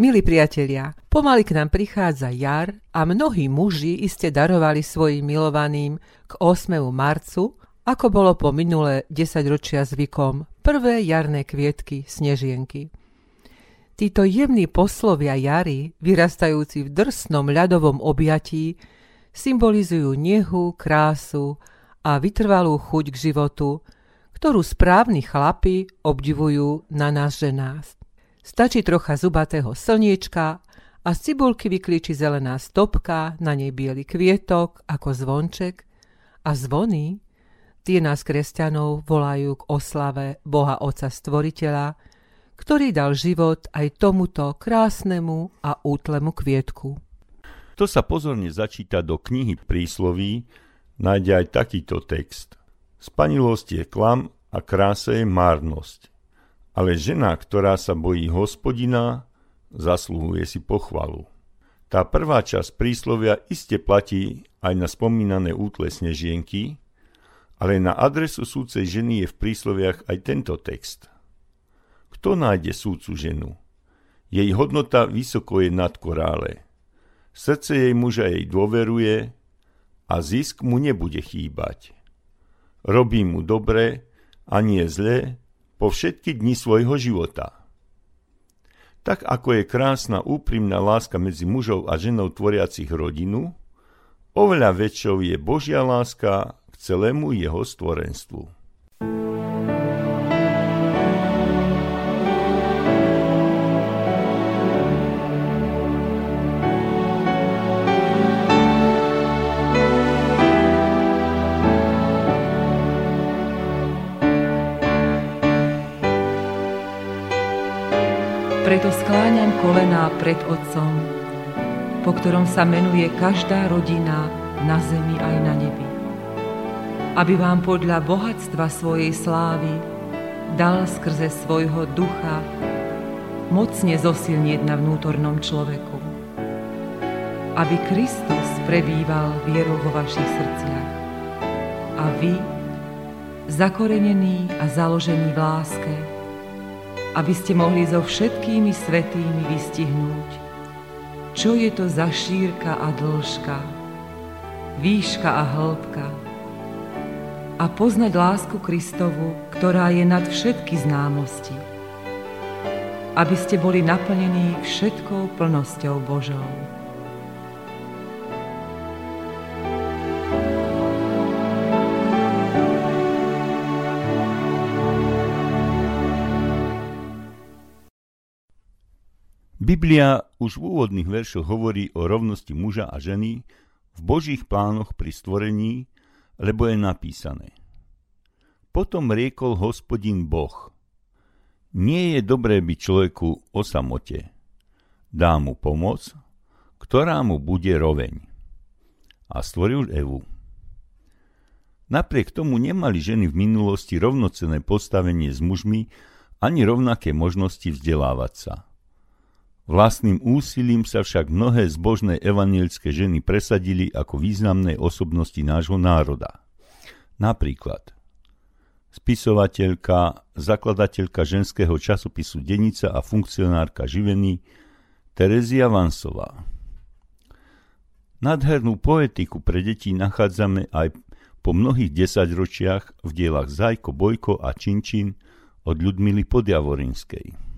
Milí priatelia, pomaly k nám prichádza jar a mnohí muži iste darovali svojim milovaným k 8. marcu, ako bolo po minulé 10 ročia zvykom, prvé jarné kvietky snežienky. Títo jemní poslovia jary, vyrastajúci v drsnom ľadovom objatí, symbolizujú nehu, krásu a vytrvalú chuť k životu, ktorú správni chlapi obdivujú na nás ženách. Stačí trocha zubatého slniečka a z cibulky vyklíči zelená stopka, na nej biely kvietok ako zvonček a zvony, tie nás kresťanov volajú k oslave Boha Otca Stvoriteľa, ktorý dal život aj tomuto krásnemu a útlemu kvietku. To sa pozorne začíta do knihy prísloví, nájde aj takýto text. Spanilosť je klam a krása je márnosť ale žena, ktorá sa bojí hospodina, zasluhuje si pochvalu. Tá prvá časť príslovia iste platí aj na spomínané útle snežienky, ale na adresu súcej ženy je v prísloviach aj tento text. Kto nájde súcu ženu? Jej hodnota vysoko je nad korále. Srdce jej muža jej dôveruje a zisk mu nebude chýbať. Robí mu dobre a nie zle po všetky dni svojho života. Tak ako je krásna úprimná láska medzi mužou a ženou tvoriacich rodinu, oveľa väčšou je Božia láska k celému jeho stvorenstvu. Preto ktorom sa menuje každá rodina na zemi aj na nebi. Aby vám podľa bohatstva svojej slávy dal skrze svojho ducha mocne zosilnieť na vnútornom človeku. Aby Kristus prebýval vierou vo vašich srdciach. A vy, zakorenení a založení v láske, aby ste mohli so všetkými svetými vystihnúť, čo je to za šírka a dĺžka, výška a hĺbka a poznať lásku Kristovu, ktorá je nad všetky známosti, aby ste boli naplnení všetkou plnosťou Božou. Biblia už v úvodných veršoch hovorí o rovnosti muža a ženy v Božích plánoch pri stvorení, lebo je napísané. Potom riekol hospodin Boh. Nie je dobré byť človeku o samote. Dá mu pomoc, ktorá mu bude roveň. A stvoril Evu. Napriek tomu nemali ženy v minulosti rovnocené postavenie s mužmi ani rovnaké možnosti vzdelávať sa. Vlastným úsilím sa však mnohé zbožné evanielské ženy presadili ako významné osobnosti nášho národa. Napríklad spisovateľka, zakladateľka ženského časopisu Denica a funkcionárka živení Terezia Vansová. Nadhernú poetiku pre deti nachádzame aj po mnohých desaťročiach v dielach Zajko, Bojko a Činčin od Ľudmily Podjavorinskej.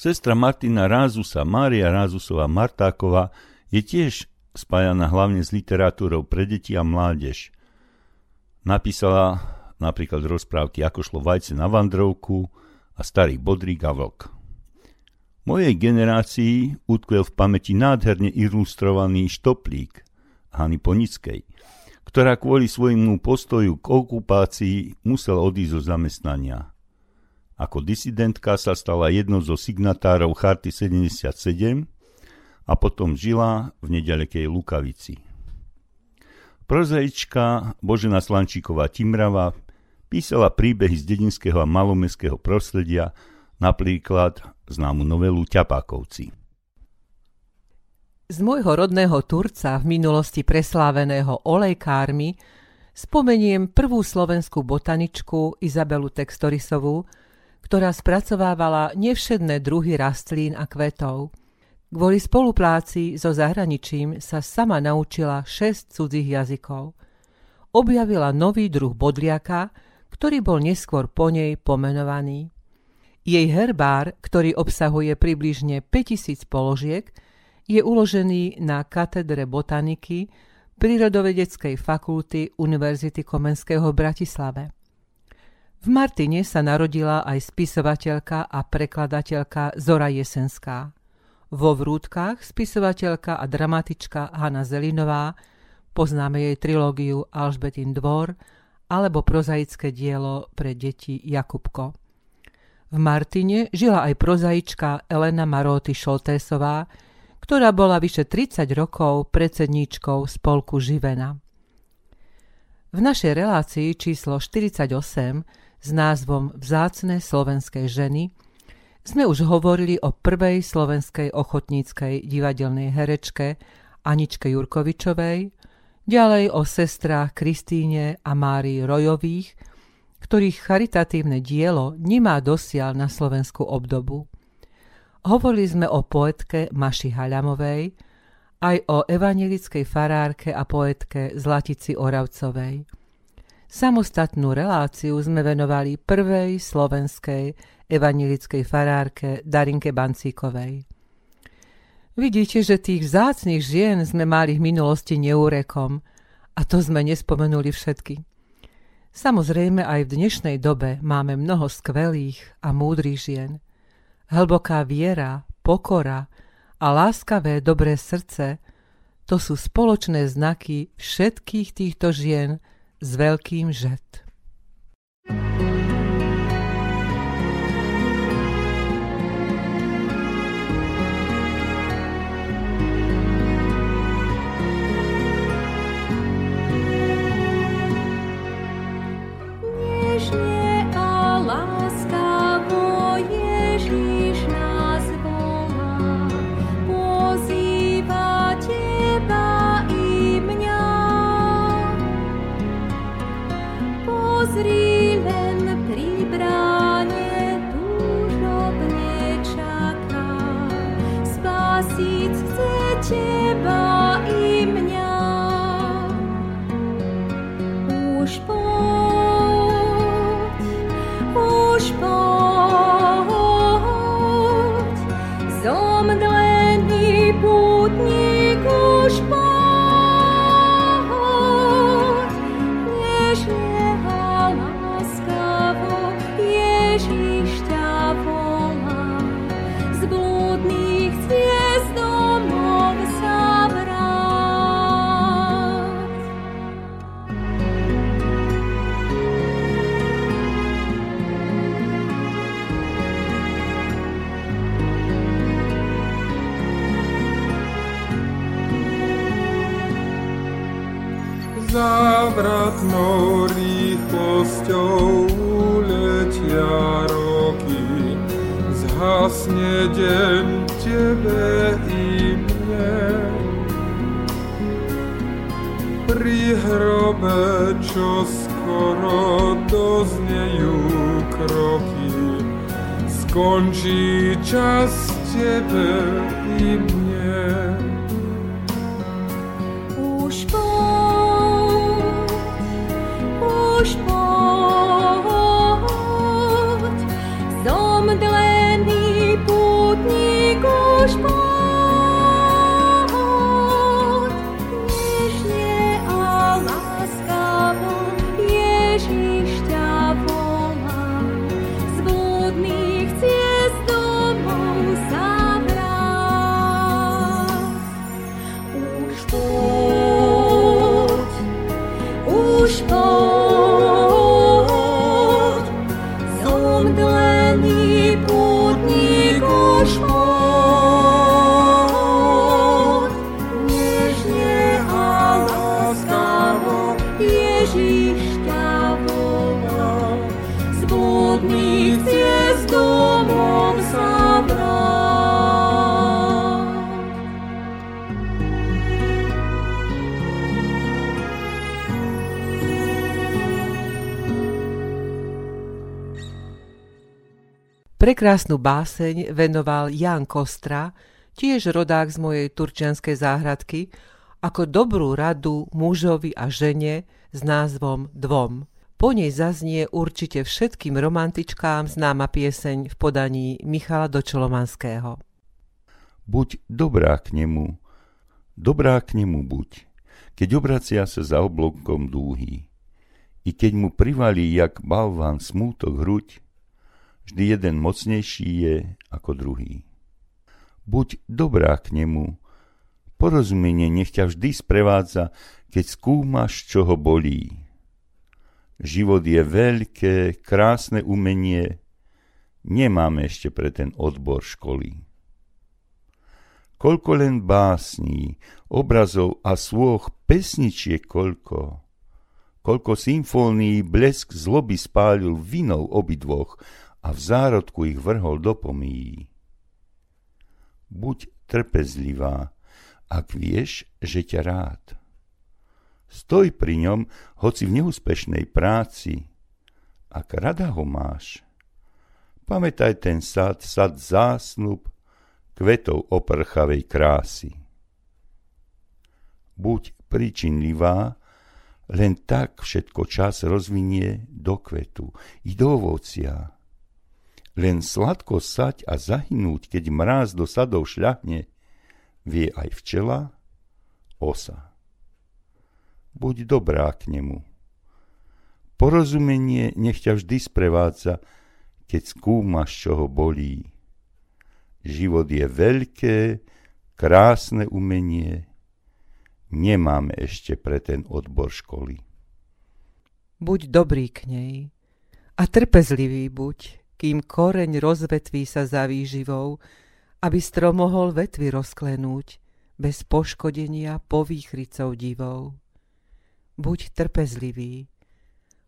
Sestra Martina Rázusa, Mária Rázusová Martáková je tiež spájana hlavne s literatúrou pre deti a mládež. Napísala napríklad rozprávky Ako šlo vajce na vandrovku a Starý bodrík a vlk. Mojej generácii utkvel v pamäti nádherne ilustrovaný štoplík Hany Ponickej, ktorá kvôli svojmu postoju k okupácii musela odísť zo zamestnania. Ako disidentka sa stala jednou zo signatárov Charty 77 a potom žila v nedalekej Lukavici. Prozaička Božena Slančíková Timrava písala príbehy z dedinského a malomestského prostredia, napríklad známu novelu Ťapákovci. Z môjho rodného Turca, v minulosti presláveného olejkármi, spomeniem prvú slovenskú botaničku Izabelu Textorisovú, ktorá spracovávala nevšedné druhy rastlín a kvetov. Kvôli spolupráci so zahraničím sa sama naučila 6 cudzích jazykov. Objavila nový druh bodliaka, ktorý bol neskôr po nej pomenovaný. Jej herbár, ktorý obsahuje približne 5000 položiek, je uložený na katedre botaniky Prírodovedeckej fakulty Univerzity Komenského v Bratislave. V Martine sa narodila aj spisovateľka a prekladateľka Zora Jesenská. Vo Vrútkach spisovateľka a dramatička Hanna Zelinová, poznáme jej trilógiu Alžbetin dvor alebo prozaické dielo pre deti Jakubko. V Martine žila aj prozaička Elena Maroty Šoltésová, ktorá bola vyše 30 rokov predsedníčkou spolku Živena. V našej relácii číslo 48 s názvom Vzácne slovenskej ženy sme už hovorili o prvej slovenskej ochotníckej divadelnej herečke Aničke Jurkovičovej, ďalej o sestrách Kristíne a Márii Rojových, ktorých charitatívne dielo nemá dosiaľ na Slovensku obdobu. Hovorili sme o poetke Maši Haľamovej, aj o evanelickej farárke a poetke Zlatici Oravcovej. Samostatnú reláciu sme venovali prvej slovenskej evanelickej farárke Darinke Bancíkovej. Vidíte, že tých vzácných žien sme mali v minulosti neúrekom a to sme nespomenuli všetky. Samozrejme aj v dnešnej dobe máme mnoho skvelých a múdrych žien – Hlboká viera, pokora a láskavé dobré srdce to sú spoločné znaky všetkých týchto žien s veľkým žet. Závratnou rýchlosťou letia roky. Zhasne deň tebe i mne. Pri hrobe, čo skoro doznejú kroky, skončí čas tebe i mne. 你 Prekrásnu báseň venoval Jan Kostra, tiež rodák z mojej turčianskej záhradky, ako dobrú radu mužovi a žene s názvom Dvom. Po nej zaznie určite všetkým romantičkám známa pieseň v podaní Michala Dočolomanského. Buď dobrá k nemu, dobrá k nemu buď, keď obracia sa za oblomkom dúhy. I keď mu privalí jak balván smútok hruď, vždy jeden mocnejší je ako druhý. Buď dobrá k nemu, porozumenie nech ťa vždy sprevádza, keď skúmaš, čo ho bolí Život je veľké, krásne umenie, nemáme ešte pre ten odbor školy. Koľko len básní, obrazov a svôch pesničie koľko. Koľko symfónií blesk zloby spálil vinou obidvoch a v zárodku ich vrhol do pomíjí. Buď trpezlivá, ak vieš, že ťa rád. Stoj pri ňom, hoci v neúspešnej práci. Ak rada ho máš, pamätaj ten sad, sad zásnub, kvetov oprchavej krásy. Buď príčinlivá, len tak všetko čas rozvinie do kvetu i do ovocia. Len sladko sať a zahynúť, keď mráz do sadov šľahne, vie aj včela, osa buď dobrá k nemu. Porozumenie nech ťa vždy sprevádza, keď skúmaš, čo ho bolí. Život je veľké, krásne umenie, nemáme ešte pre ten odbor školy. Buď dobrý k nej a trpezlivý buď, kým koreň rozvetví sa za výživou, aby strom mohol vetvy rozklenúť bez poškodenia povýchricou divou buď trpezlivý.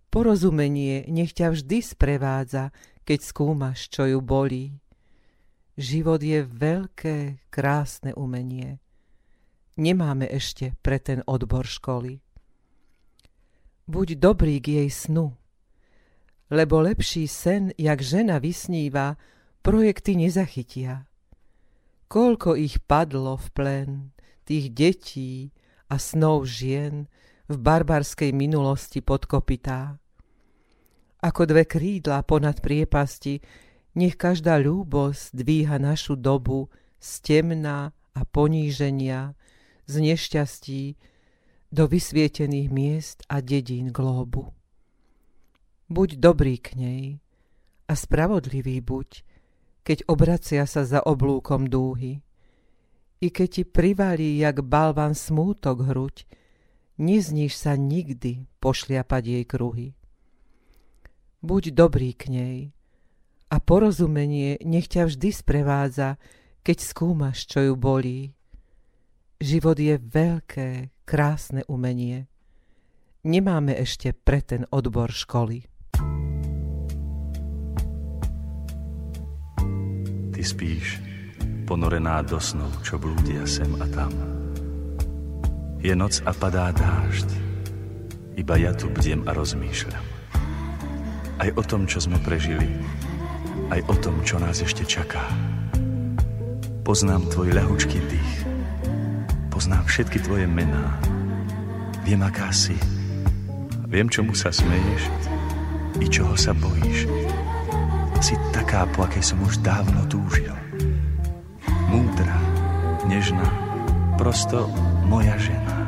Porozumenie nech ťa vždy sprevádza, keď skúmaš, čo ju bolí. Život je veľké, krásne umenie. Nemáme ešte pre ten odbor školy. Buď dobrý k jej snu, lebo lepší sen, jak žena vysníva, projekty nezachytia. Koľko ich padlo v plen, tých detí a snov žien, v barbarskej minulosti pod kopytá. Ako dve krídla ponad priepasti, nech každá ľúbosť dvíha našu dobu z temna a poníženia, z nešťastí do vysvietených miest a dedín glóbu. Buď dobrý k nej a spravodlivý buď, keď obracia sa za oblúkom dúhy. I keď ti privalí, jak balvan smútok hruď, nezníš sa nikdy pošliapať jej kruhy. Buď dobrý k nej a porozumenie nech ťa vždy sprevádza, keď skúmaš, čo ju bolí. Život je veľké, krásne umenie. Nemáme ešte pre ten odbor školy. Ty spíš, ponorená do snov, čo blúdia sem a tam je noc a padá dážď. Iba ja tu bdiem a rozmýšľam. Aj o tom, čo sme prežili. Aj o tom, čo nás ešte čaká. Poznám tvoj ľahučký dých. Poznám všetky tvoje mená. Viem, aká si. Viem, čomu sa smeješ i čoho sa bojíš. Si taká, po akej som už dávno túžil. Múdra, nežná, prosto moja žena.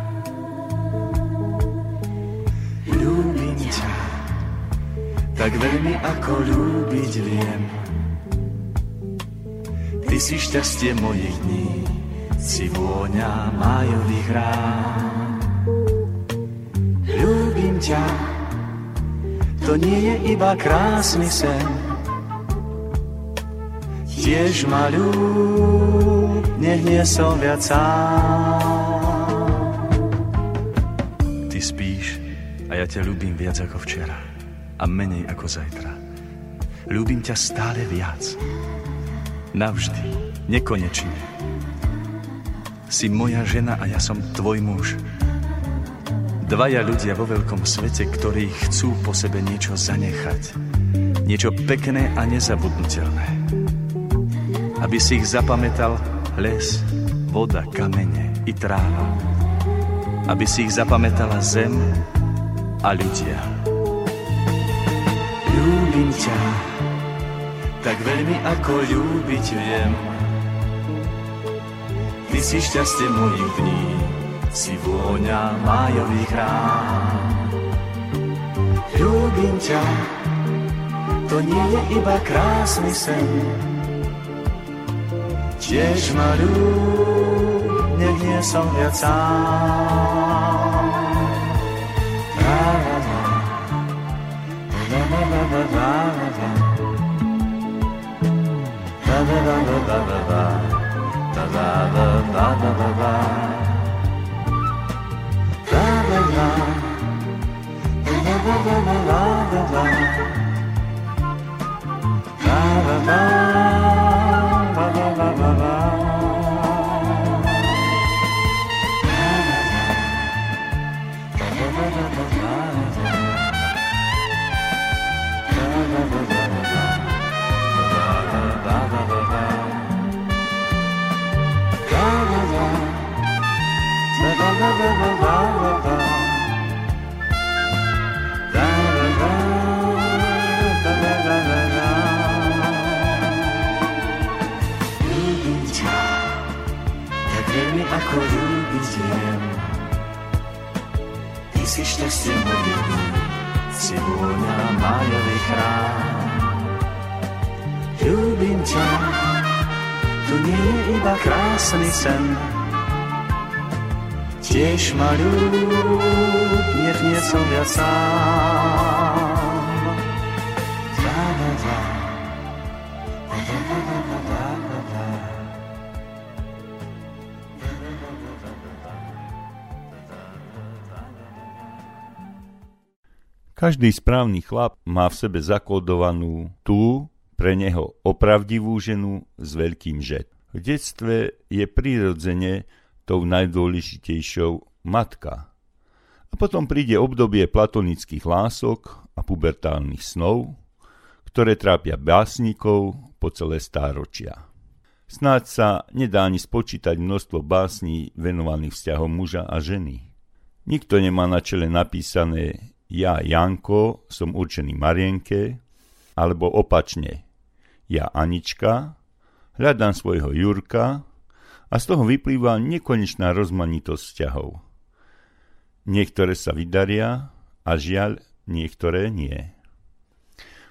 Ľúbim ťa, tak veľmi ako ľúbiť viem. Ty si šťastie mojich dní, si vôňa majových rán. Ľúbim ťa, to nie je iba krásny sen. Tiež ma ľúb, nech nie som viac sám. ja ťa ľúbim viac ako včera a menej ako zajtra. Ľúbim ťa stále viac. Navždy, nekonečne. Si moja žena a ja som tvoj muž. Dvaja ľudia vo veľkom svete, ktorí chcú po sebe niečo zanechať. niečo pekné a nezabudnutelné. Aby si ich zapamätal les, voda, kamene i tráva. Aby si ich zapamätala zem a ľudia. Ľúbim ťa, tak veľmi ako ľúbiť viem. Ty si šťastie mojich dní, si vôňa májových rán. Ľúbim ťa, to nie je iba krásny sen. Tiež ma ľúb, nech nie som viac sám. La, la, la, la, la, la, ako ľúbiť viem. Ty si šťastie moje dní, si vôňa májových rán. Ľúbim ťa, tu nie je iba krásny sen. Tiež ma ľúb, nech nie som viac sám. Každý správny chlap má v sebe zakódovanú tú, pre neho opravdivú ženu s veľkým žet. V detstve je prirodzene tou najdôležitejšou matka. A potom príde obdobie platonických lások a pubertálnych snov, ktoré trápia básnikov po celé stáročia. Snáď sa nedá ani spočítať množstvo básní venovaných vzťahom muža a ženy. Nikto nemá na čele napísané ja, Janko, som určený Marienke, alebo opačne, ja, Anička, hľadám svojho Jurka a z toho vyplýva nekonečná rozmanitosť vzťahov. Niektoré sa vydaria a žiaľ, niektoré nie.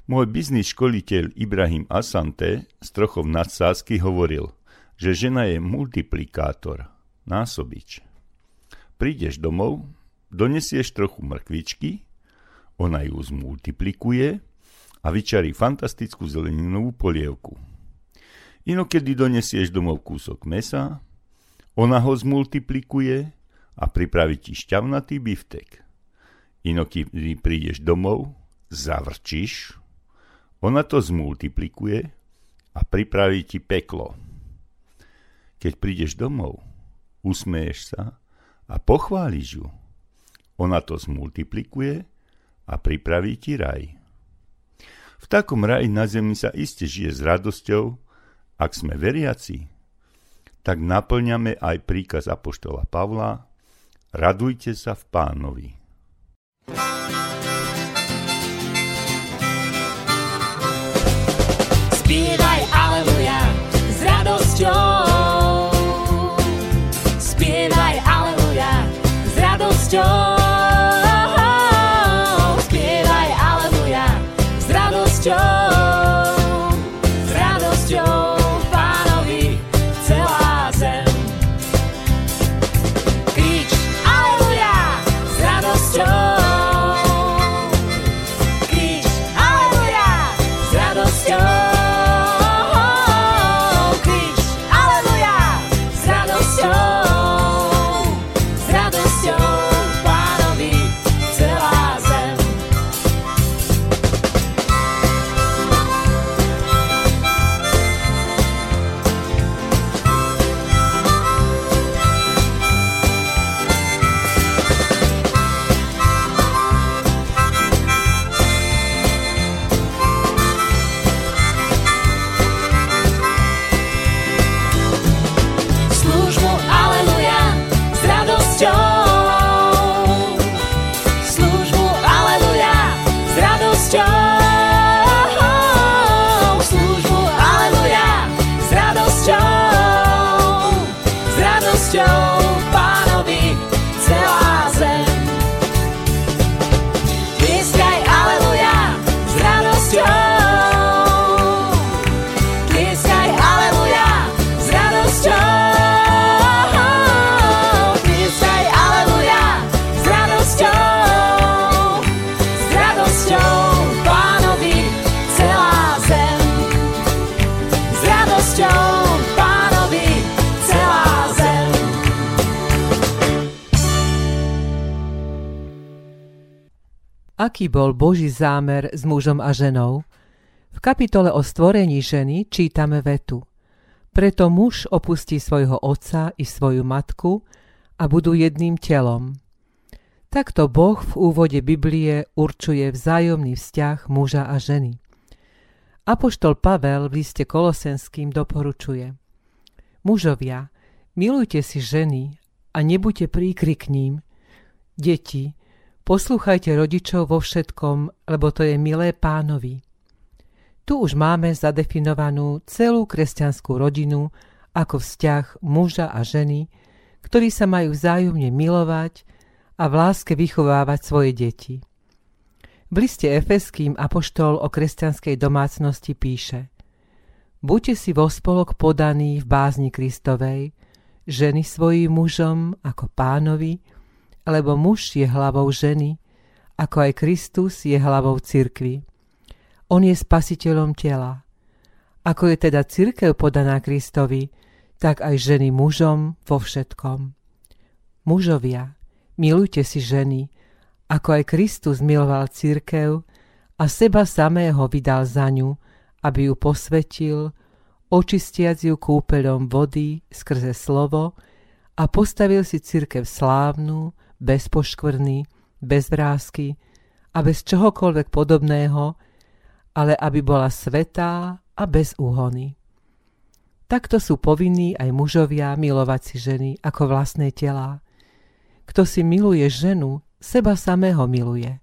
Môj biznis školiteľ Ibrahim Asante z Trochov nadsázky hovoril, že žena je multiplikátor, násobič. Prídeš domov, donesieš trochu mrkvičky, ona ju zmultiplikuje a vyčarí fantastickú zeleninovú polievku. Inokedy donesieš domov kúsok mesa, ona ho zmultiplikuje a pripraví ti šťavnatý biftek. Inokedy prídeš domov, zavrčíš, ona to zmultiplikuje a pripraví ti peklo. Keď prídeš domov, usmeješ sa a pochváliš ju. Ona to zmultiplikuje a pripraví ti raj. V takom raji na zemi sa iste žije s radosťou, ak sme veriaci, tak naplňame aj príkaz Apoštola Pavla Radujte sa v pánovi. Aký bol Boží zámer s mužom a ženou? V kapitole o stvorení ženy čítame vetu. Preto muž opustí svojho otca i svoju matku a budú jedným telom. Takto Boh v úvode Biblie určuje vzájomný vzťah muža a ženy. Apoštol Pavel v liste Kolosenským doporučuje Mužovia, milujte si ženy a nebuďte príkry k ním. Deti, poslúchajte rodičov vo všetkom, lebo to je milé pánovi. Tu už máme zadefinovanú celú kresťanskú rodinu ako vzťah muža a ženy, ktorí sa majú vzájomne milovať a v láske vychovávať svoje deti. V liste Efeským apoštol o kresťanskej domácnosti píše Buďte si vo spolok podaní v bázni Kristovej, ženy svojim mužom ako pánovi, lebo muž je hlavou ženy, ako aj Kristus je hlavou cirkvy on je spasiteľom tela. Ako je teda církev podaná Kristovi, tak aj ženy mužom vo všetkom. Mužovia, milujte si ženy, ako aj Kristus miloval církev a seba samého vydal za ňu, aby ju posvetil, očistiac ju kúpeľom vody skrze slovo a postavil si církev slávnu, bez poškvrny, bez vrázky a bez čohokoľvek podobného, ale aby bola svetá a bez úhony. Takto sú povinní aj mužovia milovať si ženy ako vlastné telá. Kto si miluje ženu, seba samého miluje.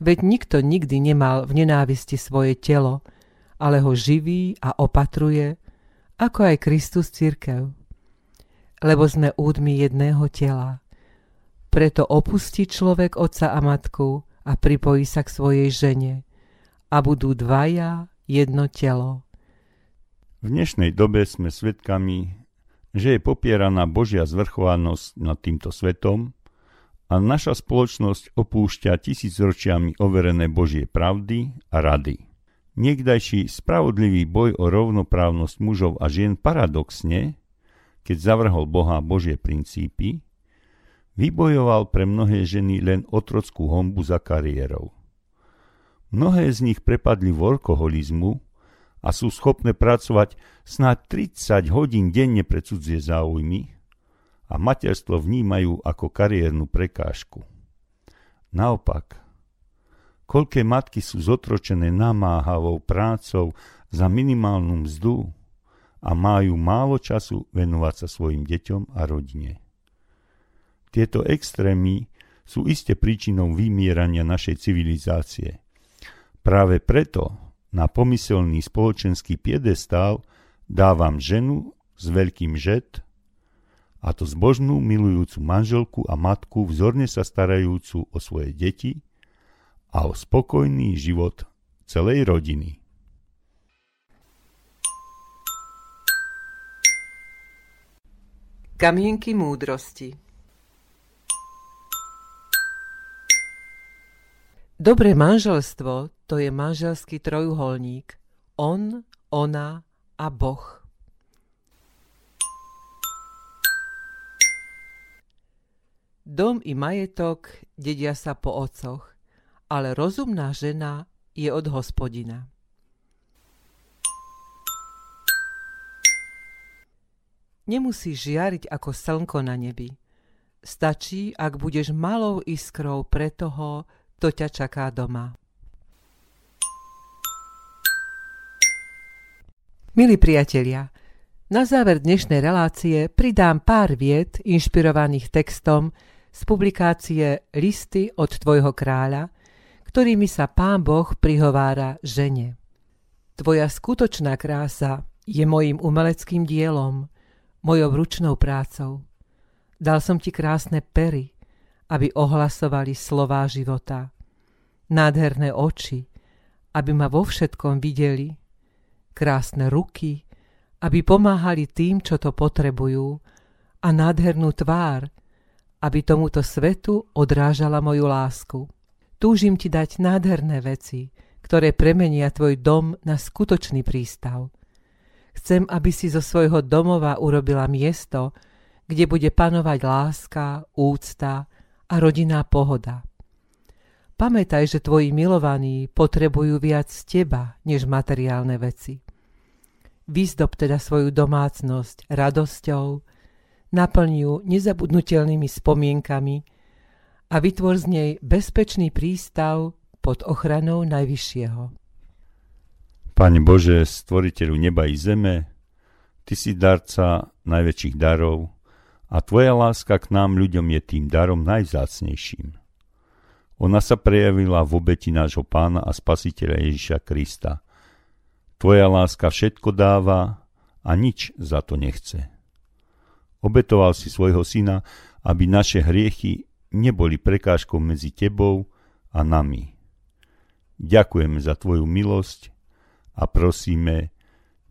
Veď nikto nikdy nemal v nenávisti svoje telo, ale ho živí a opatruje, ako aj Kristus církev. Lebo sme údmi jedného tela. Preto opustí človek otca a matku a pripojí sa k svojej žene – a budú dvaja jedno telo. V dnešnej dobe sme svedkami, že je popieraná Božia zvrchovanosť nad týmto svetom a naša spoločnosť opúšťa tisícročiami overené Božie pravdy a rady. Niekdajší spravodlivý boj o rovnoprávnosť mužov a žien paradoxne, keď zavrhol Boha Božie princípy, vybojoval pre mnohé ženy len otrockú hombu za kariérou. Mnohé z nich prepadli v alkoholizmu a sú schopné pracovať snáď 30 hodín denne pre cudzie záujmy a materstvo vnímajú ako kariérnu prekážku. Naopak, koľké matky sú zotročené namáhavou prácou za minimálnu mzdu a majú málo času venovať sa svojim deťom a rodine. Tieto extrémy sú iste príčinou vymierania našej civilizácie – Práve preto na pomyselný spoločenský piedestál dávam ženu s veľkým žet, a to zbožnú milujúcu manželku a matku, vzorne sa starajúcu o svoje deti a o spokojný život celej rodiny. Kamienky múdrosti Dobré manželstvo to je manželský trojuholník. On, ona a Boh. Dom i majetok dedia sa po ococh, ale rozumná žena je od hospodina. Nemusíš žiariť ako slnko na nebi. Stačí, ak budeš malou iskrou pre toho, to ťa čaká doma. Milí priatelia, na záver dnešnej relácie pridám pár vied inšpirovaných textom z publikácie Listy od tvojho kráľa, ktorými sa pán Boh prihovára žene. Tvoja skutočná krása je mojim umeleckým dielom, mojou ručnou prácou. Dal som ti krásne pery, aby ohlasovali slová života. Nádherné oči, aby ma vo všetkom videli. Krásne ruky, aby pomáhali tým, čo to potrebujú. A nádhernú tvár, aby tomuto svetu odrážala moju lásku. Túžim ti dať nádherné veci, ktoré premenia tvoj dom na skutočný prístav. Chcem, aby si zo svojho domova urobila miesto, kde bude panovať láska, úcta a rodinná pohoda. Pamätaj, že tvoji milovaní potrebujú viac teba, než materiálne veci. Vyzdob teda svoju domácnosť radosťou, naplň ju nezabudnutelnými spomienkami a vytvor z nej bezpečný prístav pod ochranou Najvyššieho. Pane Bože, stvoriteľu neba i zeme, Ty si darca najväčších darov a Tvoja láska k nám ľuďom je tým darom najzácnejším. Ona sa prejavila v obeti nášho pána a spasiteľa Ježiša Krista. Tvoja láska všetko dáva a nič za to nechce. Obetoval si svojho syna, aby naše hriechy neboli prekážkou medzi tebou a nami. Ďakujeme za tvoju milosť a prosíme,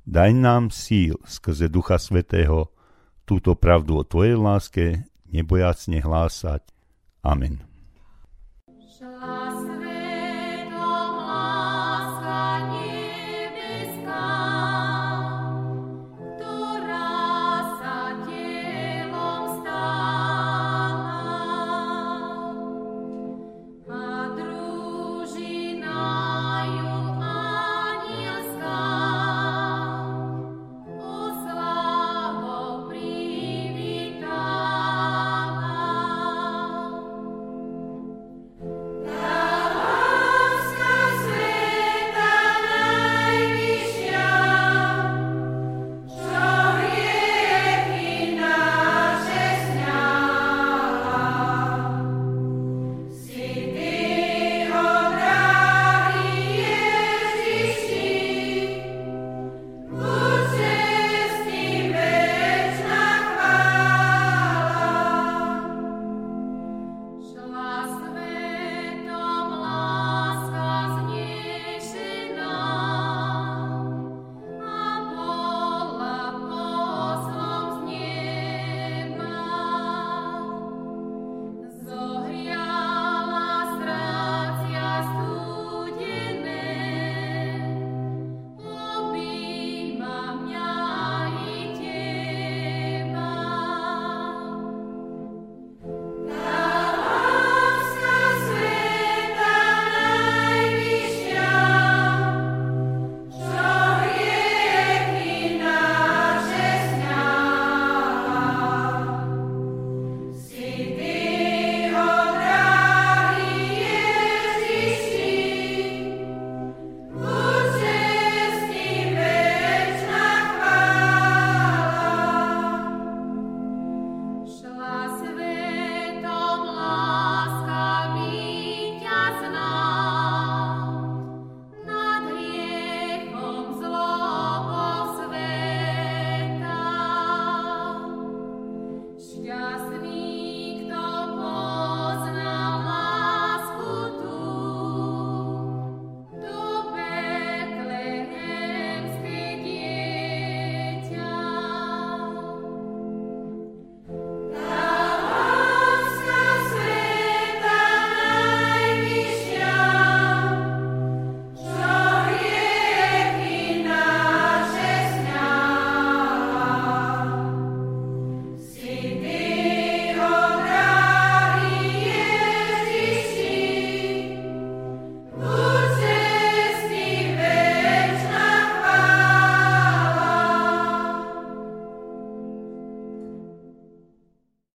daj nám síl skrze Ducha Svetého túto pravdu o tvojej láske nebojacne hlásať. Amen.